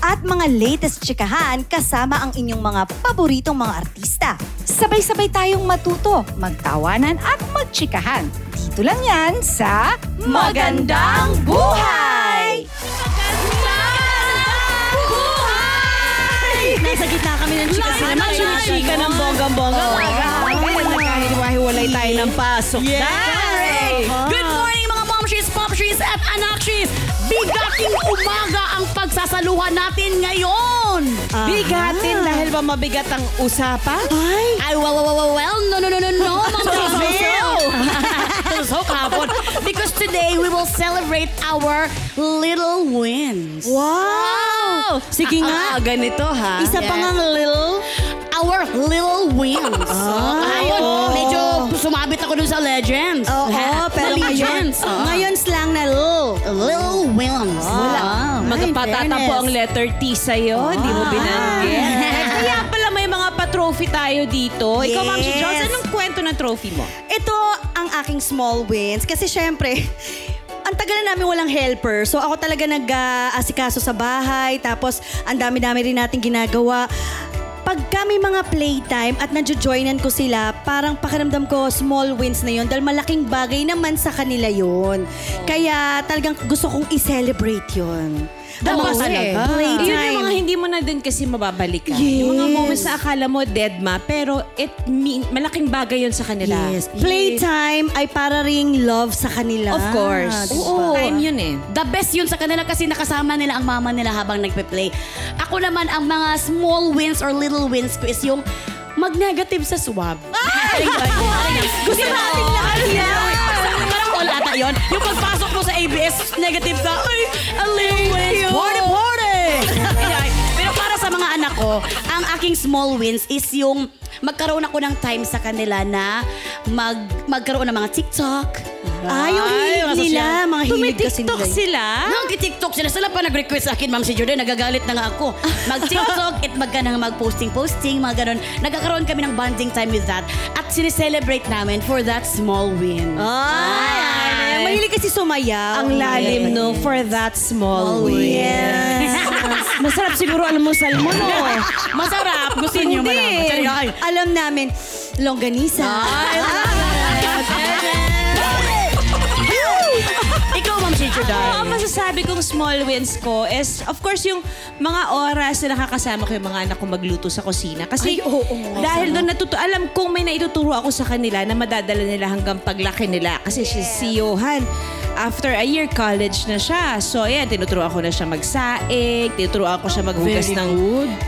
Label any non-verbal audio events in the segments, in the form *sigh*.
At mga latest chikahan kasama ang inyong mga paboritong mga artista. Sabay-sabay tayong matuto, magtawanan at magtsikahan. Dito lang yan sa Magandang Buhay! Nasa gitna kami ng chika sila. Mga chika ng bonggang-bongga. Ngayon, nagkahiwa-hiwalay tayo ng pasok. Yes! Good popshies at anakshis! Bigating umaga ang pagsasaluhan natin ngayon! Bigatin dahil ba mabigat ang usapan? Ay, well, well, well, well, no, no, no, no, no, *laughs* no! so *laughs* kapon. Because today we will celebrate our little wins. Wow! Sige nga, ganito ha. Isa pa ngang little. Our little wins. Ayun, medyo sumabit ako dun sa legends. Oo, pero The ngayon, legends. ngayon slang na little. Little wins. Wala. Magpatatapo ang letter T sa'yo. Hindi mo binanggit. *laughs* Kaya pala may mga pa-trophy tayo dito. Ikaw, Ma'am si Yes. Jones, anong kwento ng trophy mo? Ito ang aking small wins. Kasi syempre, *laughs* ang tagal na namin walang helper. So ako talaga nag-asikaso sa bahay. Tapos ang dami-dami rin natin ginagawa. Pag kami mga playtime at nadjo-joinan ko sila, parang pakiramdam ko small wins na yon dahil malaking bagay naman sa kanila yon. Kaya talagang gusto kong i-celebrate yon. Dapat talaga. Yun yung Playtime. mga hindi mo na din kasi mababalikan. Yes. Yung mga moments na akala mo dead ma, pero it mean, malaking bagay yun sa kanila. Yes. Playtime ay para ring love sa kanila. Of course. Diba? Oo. Time yun eh. The best yun sa kanila kasi nakasama nila ang mama nila habang nagpe-play. Ako naman, ang mga small wins or little wins ko is yung mag-negative sa swab. Gusto natin lahat yan. Parang wala ata yun. Yung pagpasok mo sa ABS, negative ka. Ay, aling ko, ang aking small wins is yung magkaroon ako ng time sa kanila na mag magkaroon ng mga TikTok. Ah, yung hilig mga nila. social- Mga hilig kasi TikTok nila. sila. Nag-TikTok sila. Sila pa nag-request sa akin, Ma'am si Jordan. Nagagalit na nga ako. Mag-TikTok *laughs* at magka nang mag-posting-posting, mga ganun. Nagkakaroon kami ng bonding time with that. At sineselebrate namin for that small win. Ay, mahilig kasi sumayaw. Ang lalim no, for that small win. Yes. *laughs* Masarap siguro almusal mo, no? Masarap. Gusto niyo Hindi. malaman. Sorry, ay. Alam namin, longganisa. Ikaw, Ma'am Jordan. ang masasabi kong small wins ko is, of course, yung mga oras na nakakasama ko yung mga anak ko magluto sa kusina. Kasi Ay, oo, oo. dahil doon natuto, alam kong may naituturo ako sa kanila na madadala nila hanggang paglaki nila. Kasi si, si Johan, after a year, college na siya. So, ayan, tinuturuan ko na siya magsaing, tinuturuan ko siya maghugas Very ng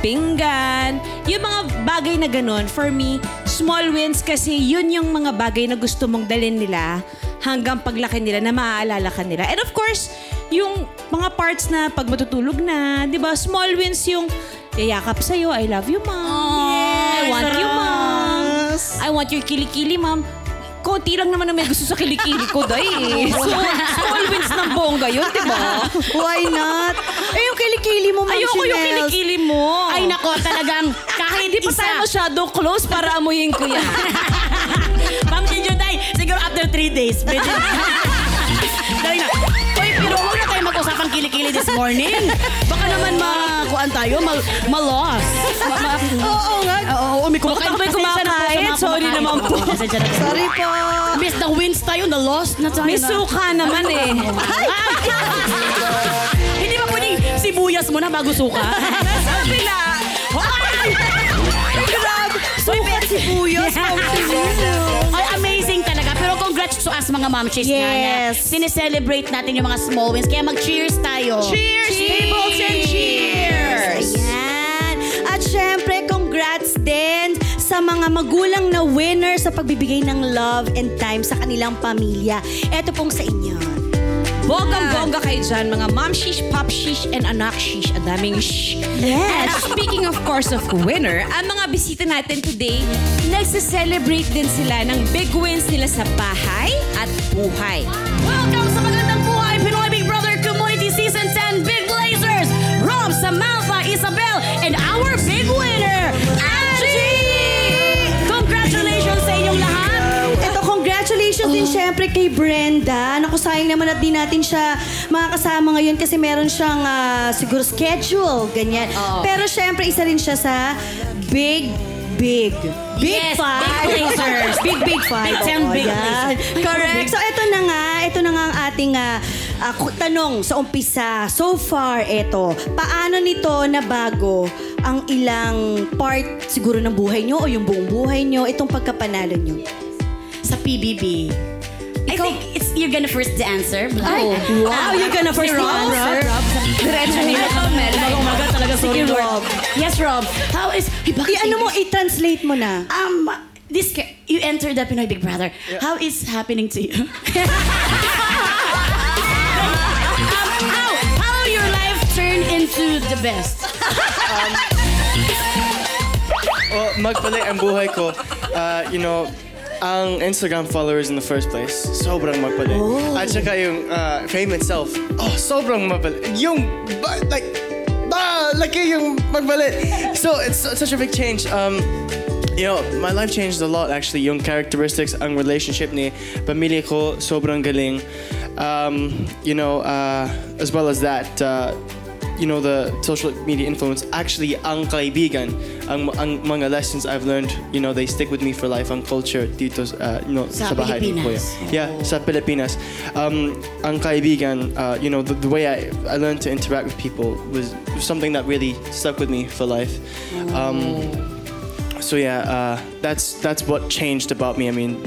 pinggan. Yung mga bagay na ganun, for me, small wins kasi yun yung mga bagay na gusto mong dalhin nila hanggang paglaki nila na maaalala ka nila. And of course, yung mga parts na pag matutulog na, di ba, small wins yung yayakap sa'yo, I love you, mom. I want you, mom. I want your kilikili, mom. Konti lang naman na may gusto sa kilikili ko, day. *laughs* So, small wins ng bongga yun, di ba? Why not? Eh, yung kilikili mo, Ma'am Ayoko yung kilikili mo. Ay, nako, talagang kahit Hindi pa isa. tayo masyado close para amuyin ko yan. *laughs* Ma'am Jordan, siguro after three days. Pwede kilikili this morning. Baka naman makuan tayo, mal malos. Ma ma Oo nga. Oo, may Baka may kumakain. Sorry naman po. Sorry po. Miss the wins tayo, the lost na tayo na. suka naman eh. Hindi ba pwedeng sibuyas mo na bago suka? Sabi na. *laughs* Grabe. Super sibuyas, Ma'am Chanel. To us mga momshies nga na Yes. sineselebrate natin yung mga small wins. Kaya mag-cheers tayo. Cheers! Tables and cheers! Ayan. At syempre, congrats din sa mga magulang na winner sa pagbibigay ng love and time sa kanilang pamilya. Ito pong sa inyo. Bonggang-bongga kayo dyan, mga mom shish, pop shish, and anak shish. Ang daming shh. Yes. And speaking of course of winner, ang mga bisita natin today, nagse-celebrate din sila ng big wins nila sa bahay at buhay. Welcome sa Magandang congratulations din syempre kay Brenda. Naku, sayang naman at di natin siya makakasama ngayon kasi meron siyang ah, siguro schedule, ganyan. Pero syempre, isa rin siya sa Big Big. Big Yes, Five. Big big Big Five. Big Ten Oo, Big yan. Correct. So, ito na nga. Ito na nga ang ating ah, ah, ku- tanong sa umpisa. So far, ito. Paano nito nabago ang ilang part siguro ng buhay nyo o yung buong buhay nyo, itong pagkapanalo nyo? Sa PBB. I think it's, you're gonna first the answer. Ay, Wow, you're gonna first the answer. Diretso nila Mel. Umaga talaga Sige, Rob. Yes, Rob. How is... Hey, bakit I-ano mo, English? i-translate mo na. Um, this ca- you entered the Pinoy Big Brother. How is happening to you? um, how how your life turned into the best? Well, magpali ang buhay ko. Uh, you know, ang Instagram followers in the first place, sobrang magpali. At saka yung uh, fame itself, oh, sobrang magpali. Yung, ba, like, ba, laki yung magpali. So, it's su- such a big change. Um, you know, my life changed a lot actually. Yung characteristics, ang relationship ni pamilya ko, sobrang galing. Um, you know, uh, as well as that, uh, you know, the social media influence, actually, ang kaibigan, ang, ang mga lessons I've learned, you know, they stick with me for life. Ang culture dito, uh, you know, Sa sa, bahay ni Kuya. Yeah, sa Pilipinas. Um, ang kaibigan, uh, you know, the, the way I, I learned to interact with people was something that really stuck with me for life. Um, so yeah, uh, that's that's what changed about me. I mean,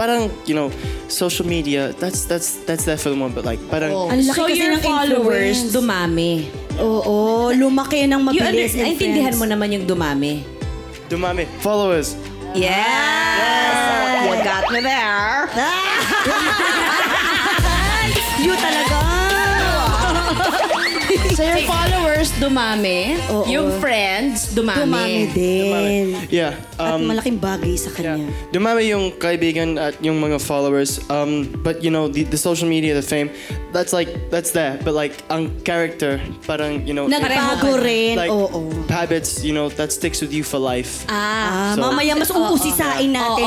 parang you know, social media. That's that's that's there for the moment. But like, parang Ang laki So kasi your ng followers, influence. dumami. Oo, lumaki ng You mabilis. and naintindihan mo naman yung dumami. dumami followers. Yes! You got me there. *laughs* You talaga. *laughs* So your followers, dumami. Oo. Yung friends, dumami. Dumami din. Yeah. At Um, malaking bagay sa Yeah. kanya. Dumami yung kaibigan at yung mga followers. Um, but you know, the, the social media, the fame, that's like, that's there. But like, ang character, parang, you know, Nagbago rin. like, Oo. habits, you know, that sticks with you for life. Ah, So- mamaya mas uusisain natin.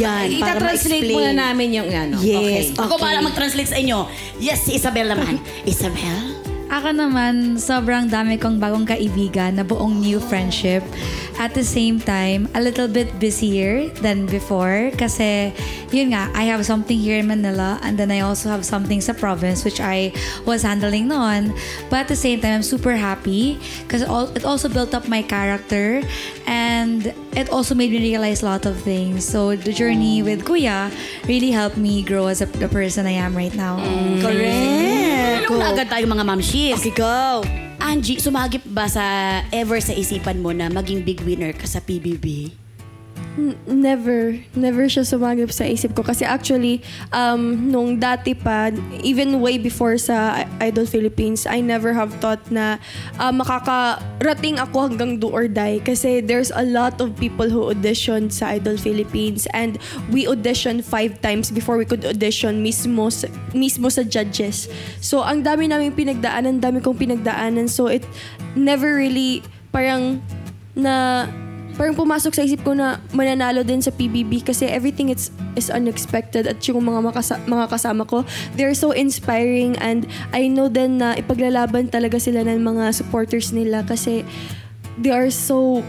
Yan, para Ita-translate ma-explain. muna namin yung ano. Yes. Okay. Ako para mag-translate sa inyo. Yes, si Isabel naman. *laughs* Isabel? Ako naman, sobrang dami kong bagong kaibigan na buong new friendship. At the same time, a little bit busier than before kasi yun nga, I have something here in Manila and then I also have something sa province which I was handling noon. But at the same time, I'm super happy because it also built up my character and it also made me realize a lot of things. So the journey with Kuya really helped me grow as a, the person I am right now. Correct. Ano na agad tayo mga mamshis? Okay, go. Angie, sumagip ba sa ever sa isipan mo na maging big winner ka sa PBB? Never, never siya sumagip sa isip ko. Kasi actually, um, nung dati pa, even way before sa Idol Philippines, I never have thought na uh, makakarating ako hanggang do or die. Kasi there's a lot of people who auditioned sa Idol Philippines and we auditioned five times before we could audition mismo sa, mismo sa judges. So, ang dami namin pinagdaanan, dami kong pinagdaanan. So, it never really parang na parang pumasok sa isip ko na mananalo din sa PBB kasi everything it's, is unexpected at yung mga, makasa- mga kasama ko, they're so inspiring and I know din na ipaglalaban talaga sila ng mga supporters nila kasi they are so,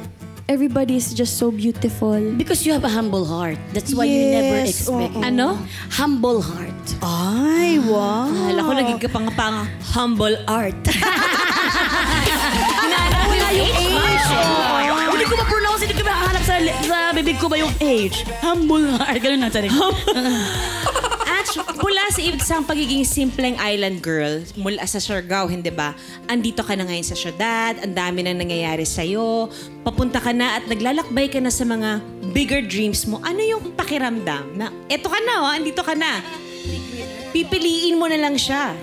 everybody is just so beautiful. Because you have a humble heart. That's why you never Yes, expect. oo. Ano? Humble heart. Ay, wow. Alam ko naging kapang humble art. *laughs* Wala yung age. Hindi ko ma-pronounce, hindi ko makahanap sa, sa bibig ko ba yung age. Humble heart. Ganun na, sorry. At *laughs* mula sa isang pagiging simpleng island girl, mula sa Siargao, hindi ba? Andito ka na ngayon sa syudad, ang dami nang nangyayari sa'yo, papunta ka na at naglalakbay ka na sa mga bigger dreams mo. Ano yung pakiramdam na, eto ka na, oh, andito ka na. Pipiliin mo na lang siya.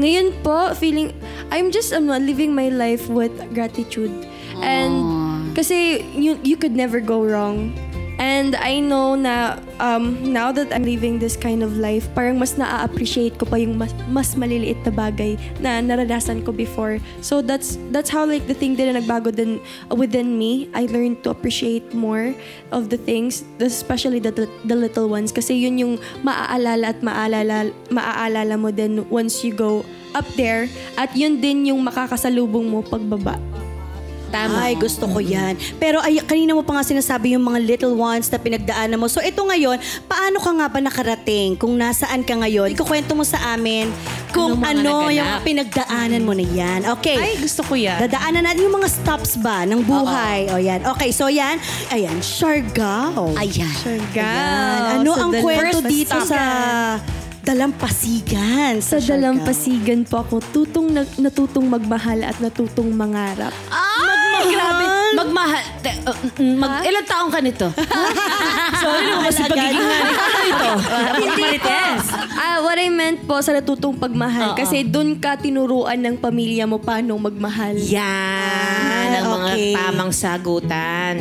Ngayon po, feeling, I'm just um, living my life with gratitude. And kasi you, you could never go wrong. And I know na um, now that I'm living this kind of life, parang mas na-appreciate ko pa yung mas, mas maliliit na bagay na naranasan ko before. So that's that's how like the thing din na nagbago din within me. I learned to appreciate more of the things, especially the, the little ones. Kasi yun yung maaalala at maalala, maaalala mo din once you go up there. At yun din yung makakasalubong mo pagbaba. Tama. Ay, gusto ko yan. Pero ay, kanina mo pa nga sinasabi yung mga little ones na pinagdaanan mo. So ito ngayon, paano ka nga ba nakarating? Kung nasaan ka ngayon? Ikukwento mo sa amin kung Anong mga ano yung naganap? pinagdaanan mo na yan. Okay. Ay, gusto ko yan. Dadaanan natin yung mga stops ba ng buhay. O yan. Okay, so yan. Ayan, Siargao. Ayan. Ayan. Ano Sa ang Dal- kwento First dito stop. sa Dalampasigan? Sa Siargao? dalampasigan po ako, tutong nag- natutong magmahal at natutong mangarap. Ay, grabe. Magmahal. Te, uh, mm, mag, ilang taong ka nito? *laughs* Sorry naman kasi pagiging nanay. Ano ito? Marites. Ah, what I meant po sa natutong pagmahal. Kasi doon ka tinuruan ng pamilya mo paano magmahal. Yan ang mga okay. tamang sagutan.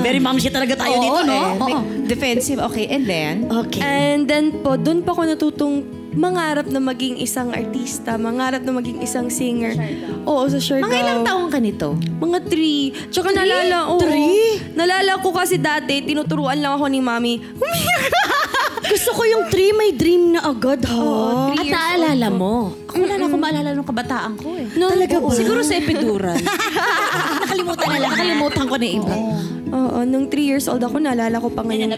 Very momshi talaga tayo dito, no? eh. Oo. Defensive. Okay, and then? Okay. And then po, doon pa ako natutong mangarap na maging isang artista, mangarap na maging isang singer. Oo, sa Siargao. Mga ilang taong ka nito? Mga three. Tsaka nalala, oo. Three? Nalala ko kasi dati, tinuturuan lang ako ni mami. *laughs* Gusto ko yung three may dream na agad, ha? Oo, At three years naalala old. mo? Ako wala na akong maalala nung kabataan ko eh. No, Talaga ba? Siguro sa epidural. *laughs* Nakalimutan na lang. Nakalimutan ko na yung iba. Oo, nung three years old ako, naalala ko pa ngayon.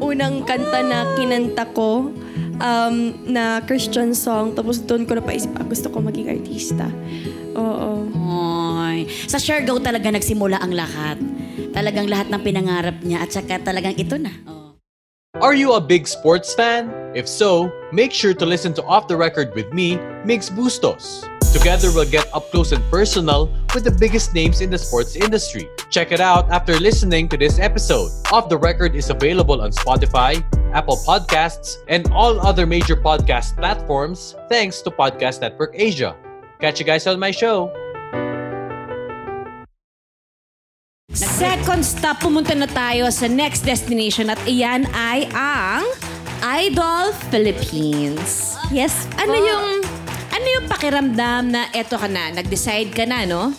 Unang kanta na kinanta ko, um, na Christian song. Tapos doon ko napaisip, ah, gusto ko maging artista. Oo. Oy. Sa Siargao talaga nagsimula ang lahat. Talagang lahat ng pinangarap niya at saka talagang ito na. Oh. Are you a big sports fan? If so, make sure to listen to Off the Record with me, Migs Bustos. Together, we'll get up close and personal with the biggest names in the sports industry. Check it out after listening to this episode. Off the Record is available on Spotify, Apple Podcasts, and all other major podcast platforms thanks to Podcast Network Asia. Catch you guys on my show. Second stop, pumunta na tayo sa next destination at iyan ay ang Idol Philippines. Yes. Ano yung ano yung pakiramdam na eto ka na, nag-decide ka na, no?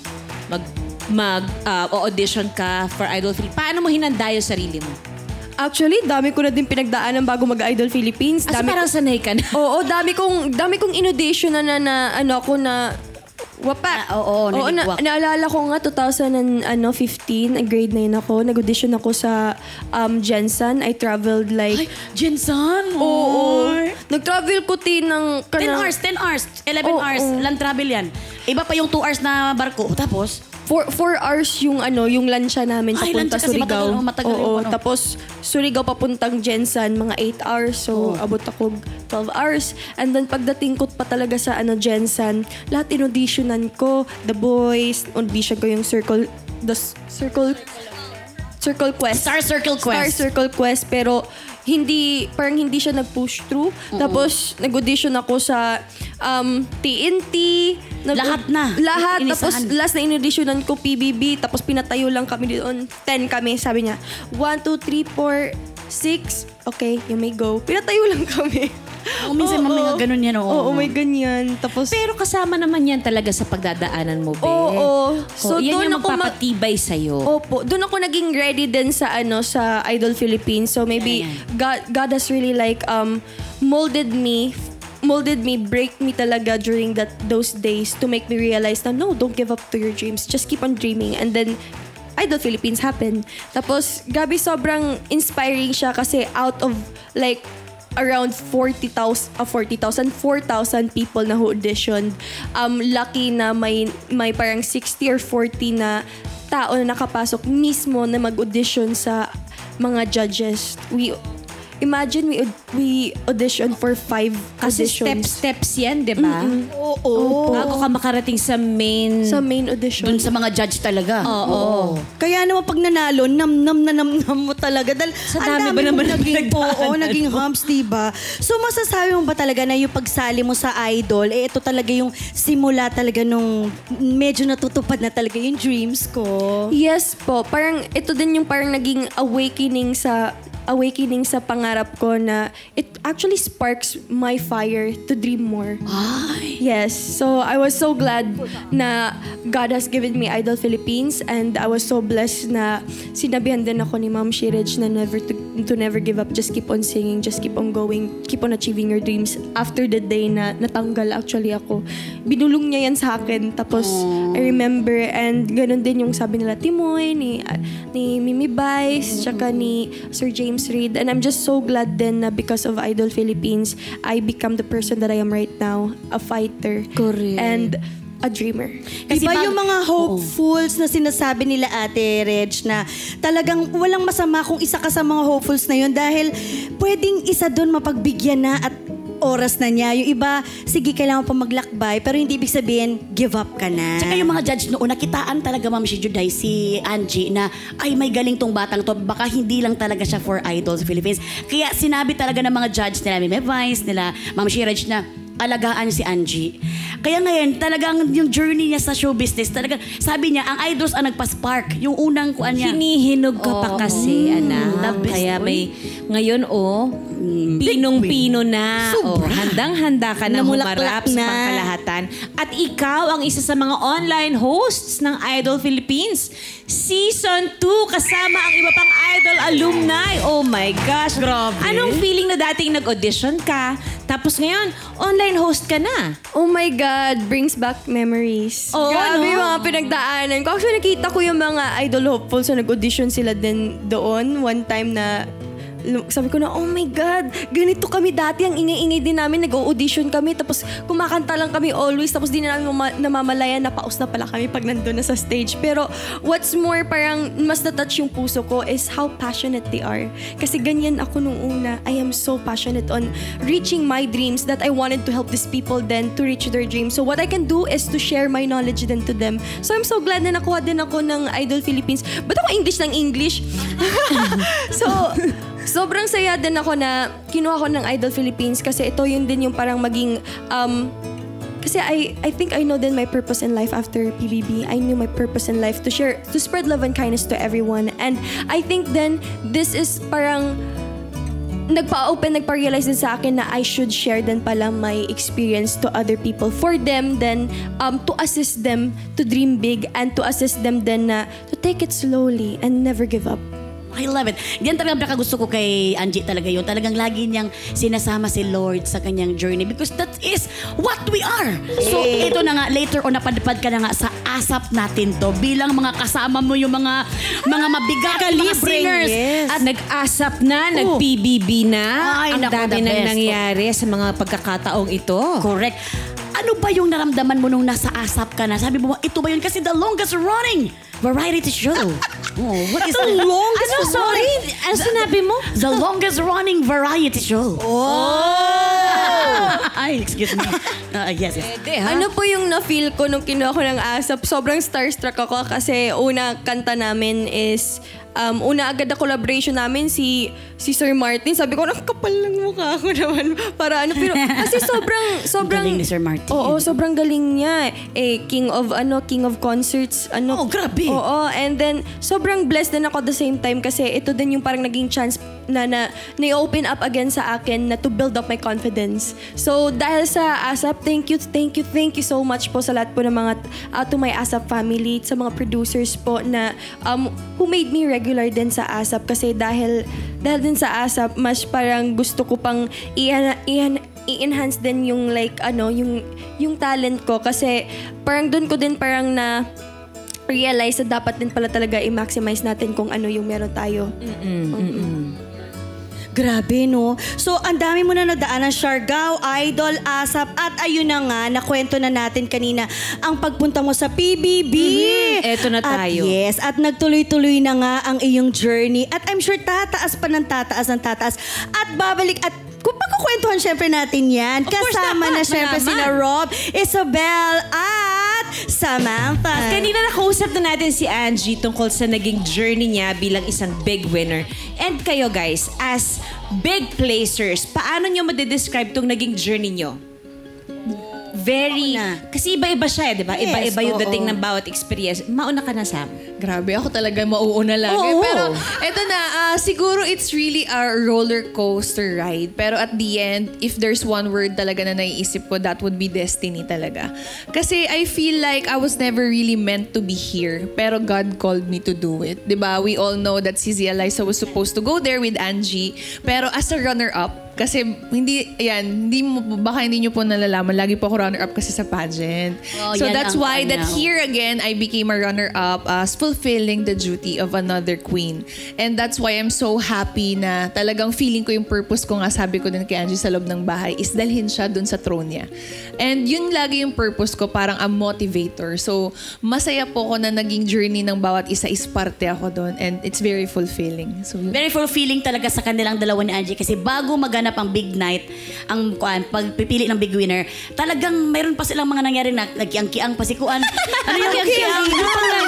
Mag mag uh, audition ka for Idol Philippines. Paano mo hinanda yung sarili mo? Actually, dami ko na din pinagdaanan bago mag-Idol Philippines. As Dami parang sanay ka na. *laughs* Oo, dami kong dami kong inaudition na, na, na ano ako na wapa. Ah, oo, oo na, naligwak. naalala ko nga 2015, ano, grade 9 ako. Nag-audition ako sa um, Jensen. I traveled like Jensen. Oo. Nag-travel ko tin ng 10 kanang- hours, 10 hours, 11 Oo, hours, oo. land travel yan. Iba pa yung 2 hours na barko. Tapos, Four, four hours yung ano, yung lansya namin Ay, papunta lansya kasi Surigao. matagal- oh, matagal Oo, yung ano. tapos Surigao papuntang Jensen, mga 8 hours. So, abot ako 12 hours. And then pagdating ko pa talaga sa ano Jensen, lahat inauditionan ko. The Boys, audition ko yung Circle, the s- Circle, Circle Quest. Star Circle Star Quest. Circle Quest, pero hindi, parang hindi siya nag-push through. Tapos, nag-audition ako sa um, TNT. Nag- Lahat na. Lahat. Inisahan. Tapos, last na inauditionan ko, PBB. Tapos, pinatayo lang kami doon. 10 kami. Sabi niya, 1, 2, 3, 4, 6. Okay, you may go. Pinatayo lang kami. Oh, minsan Oo. may mga ganun yan, oo. Oo, may ganyan. Tapos, Pero kasama naman yan talaga sa pagdadaanan mo, Be. Oo. So, So, yan doon yung ako ma- magpapatibay sa'yo. Opo, doon ako naging ready din sa ano sa Idol Philippines. So maybe Ayan. God God has really like um molded me molded me, break me talaga during that those days to make me realize na no, don't give up to your dreams. Just keep on dreaming. And then Idol Philippines happened. Tapos, Gabi, sobrang inspiring siya kasi out of like around 40,000, uh, 40,000, 4,000 people na who auditioned. Um, lucky na may, may parang 60 or 40 na tao na nakapasok mismo na mag-audition sa mga judges. We imagine we we audition for five Kasi auditions. step-steps yan, di ba? Oo. Bago ka makarating sa main... Sa main audition. Dun sa mga judge talaga. Oo. Kaya naman pag nanalo, nam-nam na nam-nam mo talaga. Dahil Sa ang dami ba mo naman ang *laughs* naging, pinagdaanan oo, naging humps, diba? So masasabi mo ba talaga na yung pagsali mo sa idol, eh ito talaga yung simula talaga nung medyo natutupad na talaga yung dreams ko. Yes po. Parang ito din yung parang naging awakening sa awakening sa pangarap ko na it actually sparks my fire to dream more. Yes. So I was so glad na God has given me Idol Philippines and I was so blessed na sinabihan din ako ni Ma'am Shiraj na never to, to never give up. Just keep on singing, just keep on going, keep on achieving your dreams. After the day na natanggal actually ako, binulong niya yan sa akin. Tapos I remember and ganun din yung sabi nila Timoy, ni, ni Mimi Vice, tsaka ni Sir James Reid. And I'm just so glad din na because of Idol Philippines, I become the person that I am right now. A fighter. Correct. And a dreamer. Kasi diba bag- yung mga hopefuls na sinasabi nila Ate Reg na talagang walang masama kung isa ka sa mga hopefuls na yun dahil pwedeng isa doon mapagbigyan na at oras na niya. Yung iba, sige, kailangan pa maglakbay, pero hindi ibig sabihin, give up ka na. Tsaka yung mga judge noon, nakitaan talaga Ma'am si Juday, si Angie, na ay may galing tong batang to. Baka hindi lang talaga siya for idols Philippines. Kaya sinabi talaga ng mga judge nila, may Vice, nila Ma'am Shiraj na alagaan si Angie. Kaya ngayon, talagang yung journey niya sa show business, talagang sabi niya, ang idols ang nagpa-spark. Yung unang kuan niya. Hinihinog ka pa Oo. kasi, anak. the best, Kaya may, ngayon, oh, pinong-pino na. Oh, handang-handa ka na humarap sa pangkalahatan. At ikaw ang isa sa mga online hosts ng Idol Philippines. Season 2, kasama ang iba pang Idol alumni. Oh my gosh. Grabe. Anong feeling na dating nag-audition ka, tapos ngayon, online host ka na? Oh my God, brings back memories. Oo, Grabe ano? yung mga pinagdaanan ko. Actually, nakita ko yung mga idol hopefuls na nag-audition sila din doon. One time na sabi ko na, oh my God, ganito kami dati. Ang ingay-ingay din namin. Nag-audition kami. Tapos kumakanta lang kami always. Tapos di na namin mama- namamalayan na paus na pala kami pag nandun na sa stage. Pero what's more, parang mas na-touch yung puso ko is how passionate they are. Kasi ganyan ako nung una. I am so passionate on reaching my dreams that I wanted to help these people then to reach their dreams. So what I can do is to share my knowledge then to them. So I'm so glad na nakuha din ako ng Idol Philippines. Ba't ako English ng English? *laughs* so, sobrang saya din ako na kinuha ko ng Idol Philippines kasi ito yun din yung parang maging um, kasi I I think I know then my purpose in life after PBB. I knew my purpose in life to share to spread love and kindness to everyone. And I think then this is parang nagpa-open, nagpa-realize din sa akin na I should share din pala my experience to other people for them then um, to assist them to dream big and to assist them then na to take it slowly and never give up. I love it. Yan talaga ang gusto ko kay Angie talaga yun. Talagang lagi niyang sinasama si Lord sa kanyang journey because that is what we are. So ito na nga, later on napadpad ka na nga sa asap natin to bilang mga kasama mo yung mga mga mabigat, mga singers. At nag-asap na, nag-PBB na. Ay, ang naku, dami the nang best. nangyari sa mga pagkakataong ito. Correct. Ano ba yung naramdaman mo nung nasa asap ka na? Sabi mo, ito ba yun? Kasi the longest running variety show. *laughs* oh, what is the longest ano, sorry? Ano sinabi mo? The longest running variety show. Oh! *laughs* Ay, excuse me. Uh, yes, yes. Ano po yung na-feel ko nung kinuha ko ng ASAP? Sobrang starstruck ako kasi una kanta namin is um, una agad na collaboration namin si si Sir Martin. Sabi ko, nakapal lang mukha ako naman. *laughs* Para ano, pero kasi sobrang, *laughs* sobrang... Galing ni Sir Martin. Oo, sobrang galing niya. Eh, king of, ano, king of concerts. Ano, Oh, grabe. Oo, and then, sobrang blessed din ako at the same time kasi ito din yung parang naging chance na na na-open up again sa akin na to build up my confidence. So, dahil sa ASAP, thank you, thank you, thank you so much po sa lahat po ng mga, uh, to my ASAP family, sa mga producers po na um, who made me regular din sa ASAP kasi dahil, dahil din sa ASAP, mas parang gusto ko pang i-, i- i-enhance din yung like ano yung yung talent ko kasi parang doon ko din parang na realize na dapat din pala talaga i-maximize natin kung ano yung meron tayo. Grabe, no? So, ang dami mo na nadaanan, Siargao, Idol, ASAP, at ayun na nga, nakwento na natin kanina ang pagpunta mo sa PBB. Mhm, eto na At tayo. yes, at nagtuloy-tuloy na nga ang iyong journey. At I'm sure tataas pa ng tataas ng tataas. At babalik at kung pagkukwentuhan syempre natin yan. Of course, Kasama na dapat, syempre malaman. sila Rob, Isabel, at Samantha. At kanina nakausap na natin si Angie tungkol sa naging journey niya bilang isang big winner. And kayo guys, as big placers, paano nyo madidescribe tong naging journey nyo? Very, Mauna. kasi iba-iba siya, eh, di ba? Yes, Iba-iba yung oo. dating ng bawat experience. Mauna ka na, Sam. Grabe, ako talaga mauuna lagi. Oo. Pero eto na, ah, siguro it's really a roller coaster ride. Pero at the end, if there's one word talaga na naiisip ko, that would be destiny talaga. Kasi I feel like I was never really meant to be here. Pero God called me to do it. 'Di ba? We all know that si Zia Liza was supposed to go there with Angie. Pero as a runner-up, kasi hindi, ayan, hindi mo, baka hindi nyo po nalalaman, lagi po ako runner-up kasi sa pageant. Oh, so that's why ano. that here again, I became a runner-up as fulfilling the duty of another queen. And that's why I'm so happy na talagang feeling ko yung purpose ko nga sabi ko din kay Angie sa loob ng bahay is dalhin siya dun sa throne niya. And yun lagi yung purpose ko, parang a motivator. So masaya po ako na naging journey ng bawat isa is parte ako doon and it's very fulfilling. So Very fulfilling talaga sa kanilang dalawa ni Angie kasi bago maganap ang big night, ang kuan, pagpipili ng big winner, talagang mayroon pa silang mga nangyari na nagkiang-kiang pa si kuan. *laughs* Ano yung kiang-kiang?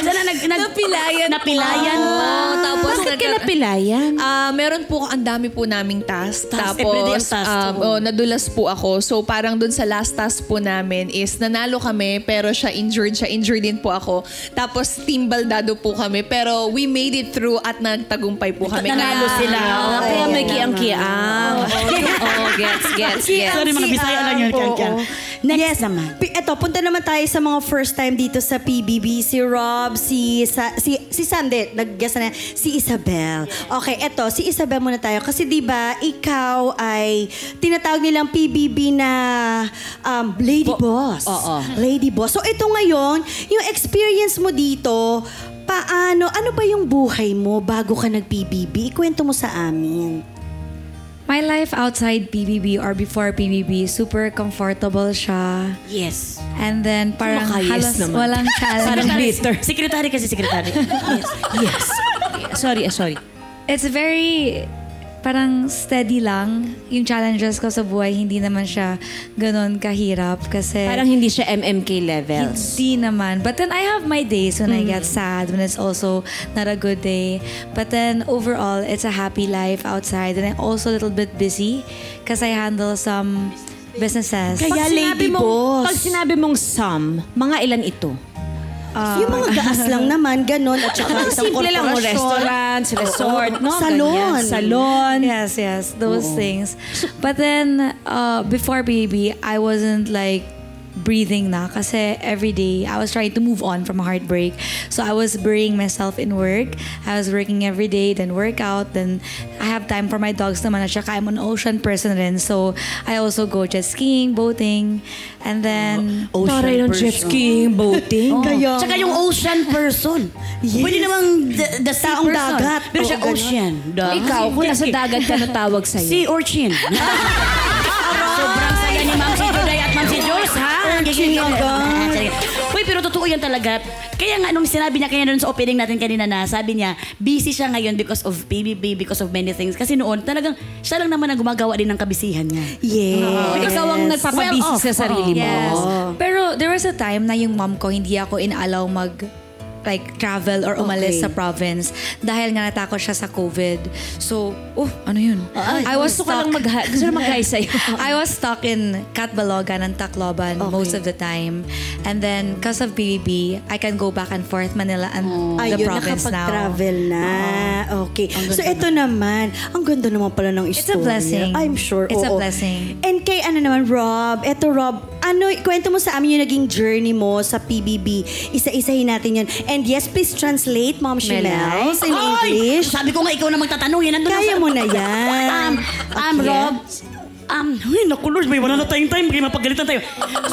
Sana nag, nag, Napilayan. Napilayan pa. Oo, tapos Bakit ka napilayan? Ah, meron po ang dami po naming task. Task, Tapos everyday ang task. um, Oo. oh, nadulas po ako. So parang dun sa last task po namin is nanalo kami pero siya injured, siya injured din po ako. Tapos team baldado po kami pero we made it through at nagtagumpay po kami. Nanalo sila. Ah, kaya may kiang-kiang. Oh, gets, gets, *laughs* gets. Sorry, mga Bisaya lang yun, kiang-kiang. Next yes. naman. P- Eto, punta naman tayo sa mga first time dito sa PBB. Si Rob, si Sa- si si Sandy, nag-guess na si Isabel. Okay, eto, si Isabel muna tayo kasi 'di ba, ikaw ay tinatawag nilang PBB na um, lady boss. oo. Lady boss. So ito ngayon, yung experience mo dito, paano, ano ba yung buhay mo bago ka nag-PBB? Ikwento mo sa amin. My life outside PBB or before PBB, super comfortable siya. Yes. And then parang Makayes halos naman. walang challenge. Secretary, secretary kasi secretary. yes. Yes. Sorry, ah, sorry. It's very parang steady lang yung challenges ko sa buhay. Hindi naman siya ganun kahirap kasi Parang hindi siya MMK levels. Hindi naman. But then I have my days when I get Mm. sad, when it's also not a good day. But then overall, it's a happy life outside. And I'm also a little bit busy because I handle some businesses. Kaya Pag lady mong, boss. Pag sinabi mong some, mga ilan ito? Yung mga gaas lang *laughs* naman, ganon. At saka Mga isang simple lang, korporasyon. restaurants, resort, no? Salon. Ganyan. Salon. Yes, yes, those things. But then, uh, before baby, I wasn't like breathing na kasi every day I was trying to move on from a heartbreak. So I was burying myself in work. I was working every day, then work out, then I have time for my dogs naman at saka I'm an ocean person rin. So I also go jet skiing, boating, and then... Taray ng jet skiing, boating. Kaya, Tsaka yung ocean person. Yes. Pwede namang the, the Taong person. dagat. Pero siya Oo, ganun. ocean. Da- Ikaw, kung nasa dagat ka na tawag sa'yo. Sea urchin. *laughs* ha? Urchin agad. Uy, pero totoo yan talaga. Kaya nga, nung sinabi niya kanya doon sa opening natin kanina na, sabi niya, busy siya ngayon because of PBB, because of many things. Kasi noon, talagang, siya lang naman ang gumagawa din ng kabisihan niya. Yes. Ikaw ang nagpapabisi Well off. sa sarili mo. Yes. Pero there was a time na yung mom ko, hindi ako inaalaw mag like travel or umalis Okay. sa province dahil nga natakot siya sa COVID. So, oh, ano yun? I was Gusto ka lang stuck. mag- gusto na mag-hi *laughs* sa'yo. I was stuck in Catbalogan and Tacloban most of the time. And then, because of BBB, I can go back and forth Manila and the Ayun, province now. nakapag-travel na. Okay. So, ito naman. Ang ganda naman pala ng It's a istorya. blessing. I'm sure. It's a oo. blessing. And kay ano naman, Rob. Ito, Rob. Ano, kwento mo sa amin yung naging journey mo sa PBB. Isa-isahin natin yun. And yes, please translate, Mom Chanel, in English. Sabi ko nga ikaw na magtatanong. Yan, nandun Kaya na sa- mo na yan. *laughs* Um, um, Okay. Rob, um, uy, naku Lord, may wala na tayong time, kaya mapagalitan tayo.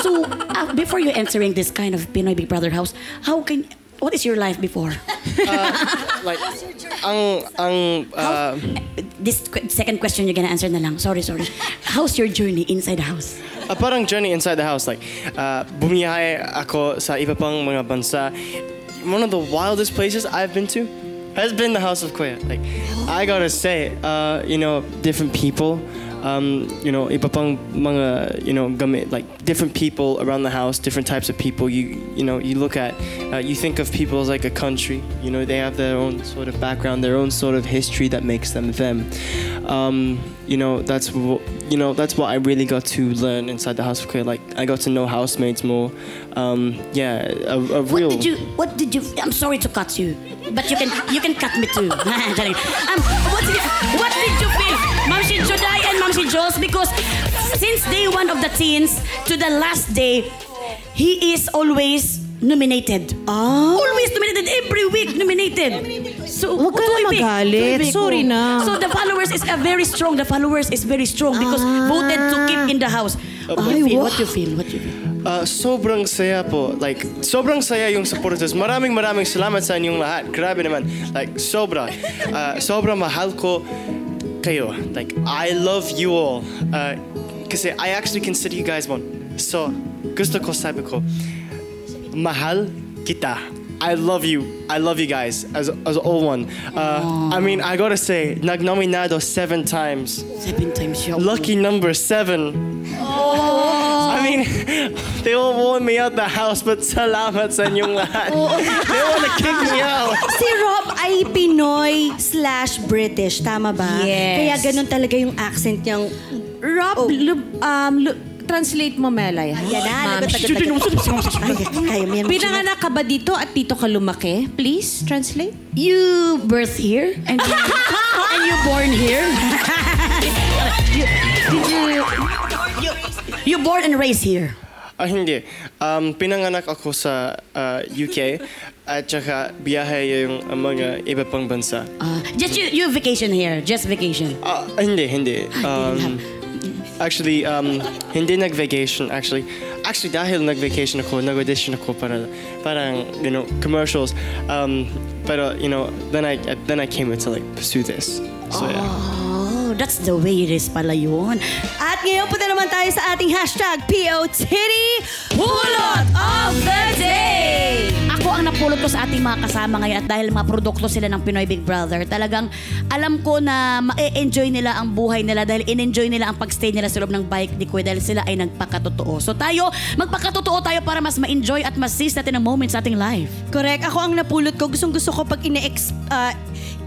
So, uh, before you entering this kind of Pinoy Big Brother house, how can, what is your life before? *laughs* like, ang, ang, uh, This qu- second question you're gonna answer na lang. Sorry, sorry. How's your journey inside the house? uh, parang journey inside the house. Like, uh, bumiyahe ako sa iba pang mga bansa. One of the wildest places I've been to has been the House of Kuya. Like, I gotta say, uh, you know, different people, um, you know, iba pang mga, you know, gamit, like different people around the house, different types of people. You, you know, you look at, uh, you think of people as like a country. You know, they have their own sort of background, their own sort of history that makes them them. Um, you know, that's wh- you know that's what I really got to learn inside the House of Kuya. Like, I got to know housemates more. Um, yeah, a, a real. What did you? What did you? I'm sorry to cut you, but you can you can cut me too. *laughs* um, what did what did you feel, Mamsi Joday and Mamsi Jules? Because since day one of the teens to the last day, he is always nominated. Ah. Always nominated every week nominated. So Huwag ka na magalit. Sorry oh. na. So the followers is a very strong. The followers is very strong because voted to keep in the house. What you feel? What you feel? What you feel? Uh, sobrang saya po. Like, sobrang saya yung supporters. Maraming maraming salamat sa inyong lahat. Grabe naman. Like, sobra. Uh, sobrang mahal ko kayo. Like, I love you all. Uh, kasi I actually consider you guys one. So, gusto ko sabi ko, mahal kita. I love you. I love you guys as, as all one. Uh, I mean, I gotta say, nagnominado seven times. Seven times Lucky number seven. I mean, *laughs* they all want me out the house, but salamat sa inyong *laughs* lahat. They wanna kick me out. Si Rob ay Pinoy slash British, tama ba? Yes. Kaya ganun talaga yung accent niyang... Rob, lu- um, translate mo, Melay. ha? Yan na, yan. Pinanganak ka ba dito at dito ka lumaki? Please, translate. You birth here and you, *laughs* and you born here. you, did you, you you born and raised here. Ah, hindi. Um, pinanganak ako sa uh, UK at saka biyahe yung mga iba pang bansa. Uh, just you, you vacation here, just vacation. Ah, hindi, hindi. Um, actually, um, hindi nag-vacation, actually. Actually, dahil nag-vacation ako, nag-audition ako para, parang, you know, commercials. Um, pero, you know, then I, then I came to, like, pursue this. So, yeah. Oh, that's the way it is pala yun. At ngayon punta naman tayo sa ating hashtag POTD Pulot of the Day! Ang napulot ko sa ating mga kasama ngayon at dahil mga produkto sila ng Pinoy Big Brother, talagang alam ko na ma-enjoy nila ang buhay nila dahil in-enjoy nila ang pagstay nila sa loob ng bike ni Kuya dahil sila ay nagpakatotoo. So tayo, magpakatotoo tayo para mas ma-enjoy at mas-seize natin ang moments sa ating life. Correct. Ako ang napulot ko. Gustong gusto ko pag ine-ex... Uh,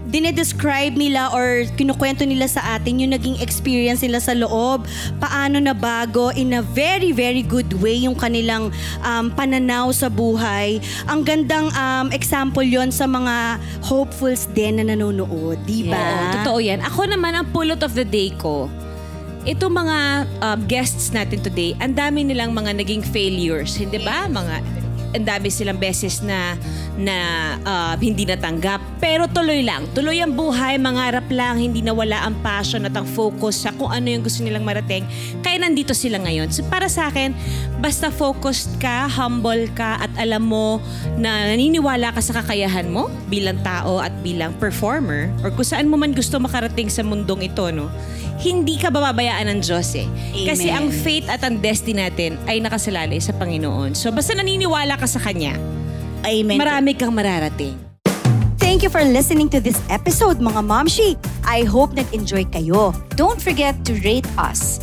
dinedescribe nila or kinukwento nila sa atin yung naging experience nila sa loob. Paano na bago in a very, very good way yung kanilang um, pananaw sa buhay. Ang gandang um, example yon sa mga hopefuls din na nanonood. Di ba? Oo, totoo yan. Ako naman, ang pulot of the day ko, itong mga um, guests natin today, ang dami nilang mga naging failures, hindi ba? Mga ang dami silang beses na na uh, hindi natanggap. Pero tuloy lang. Tuloy ang buhay, mangarap lang, hindi nawala ang passion at ang focus sa kung ano yung gusto nilang marating. Kaya nandito sila ngayon. So para sa akin, basta focused ka, humble ka, at alam mo na naniniwala ka sa kakayahan mo bilang tao at bilang performer or kung saan mo man gusto makarating sa mundong ito, no? hindi ka bababayaan ng Diyos eh. Kasi ang fate at ang destiny natin ay nakasalalay sa Panginoon. So basta naniniwala ka sa Kanya, Amen. marami kang mararating. Thank you for listening to this episode, mga Momshi. I hope nag-enjoy kayo. Don't forget to rate us.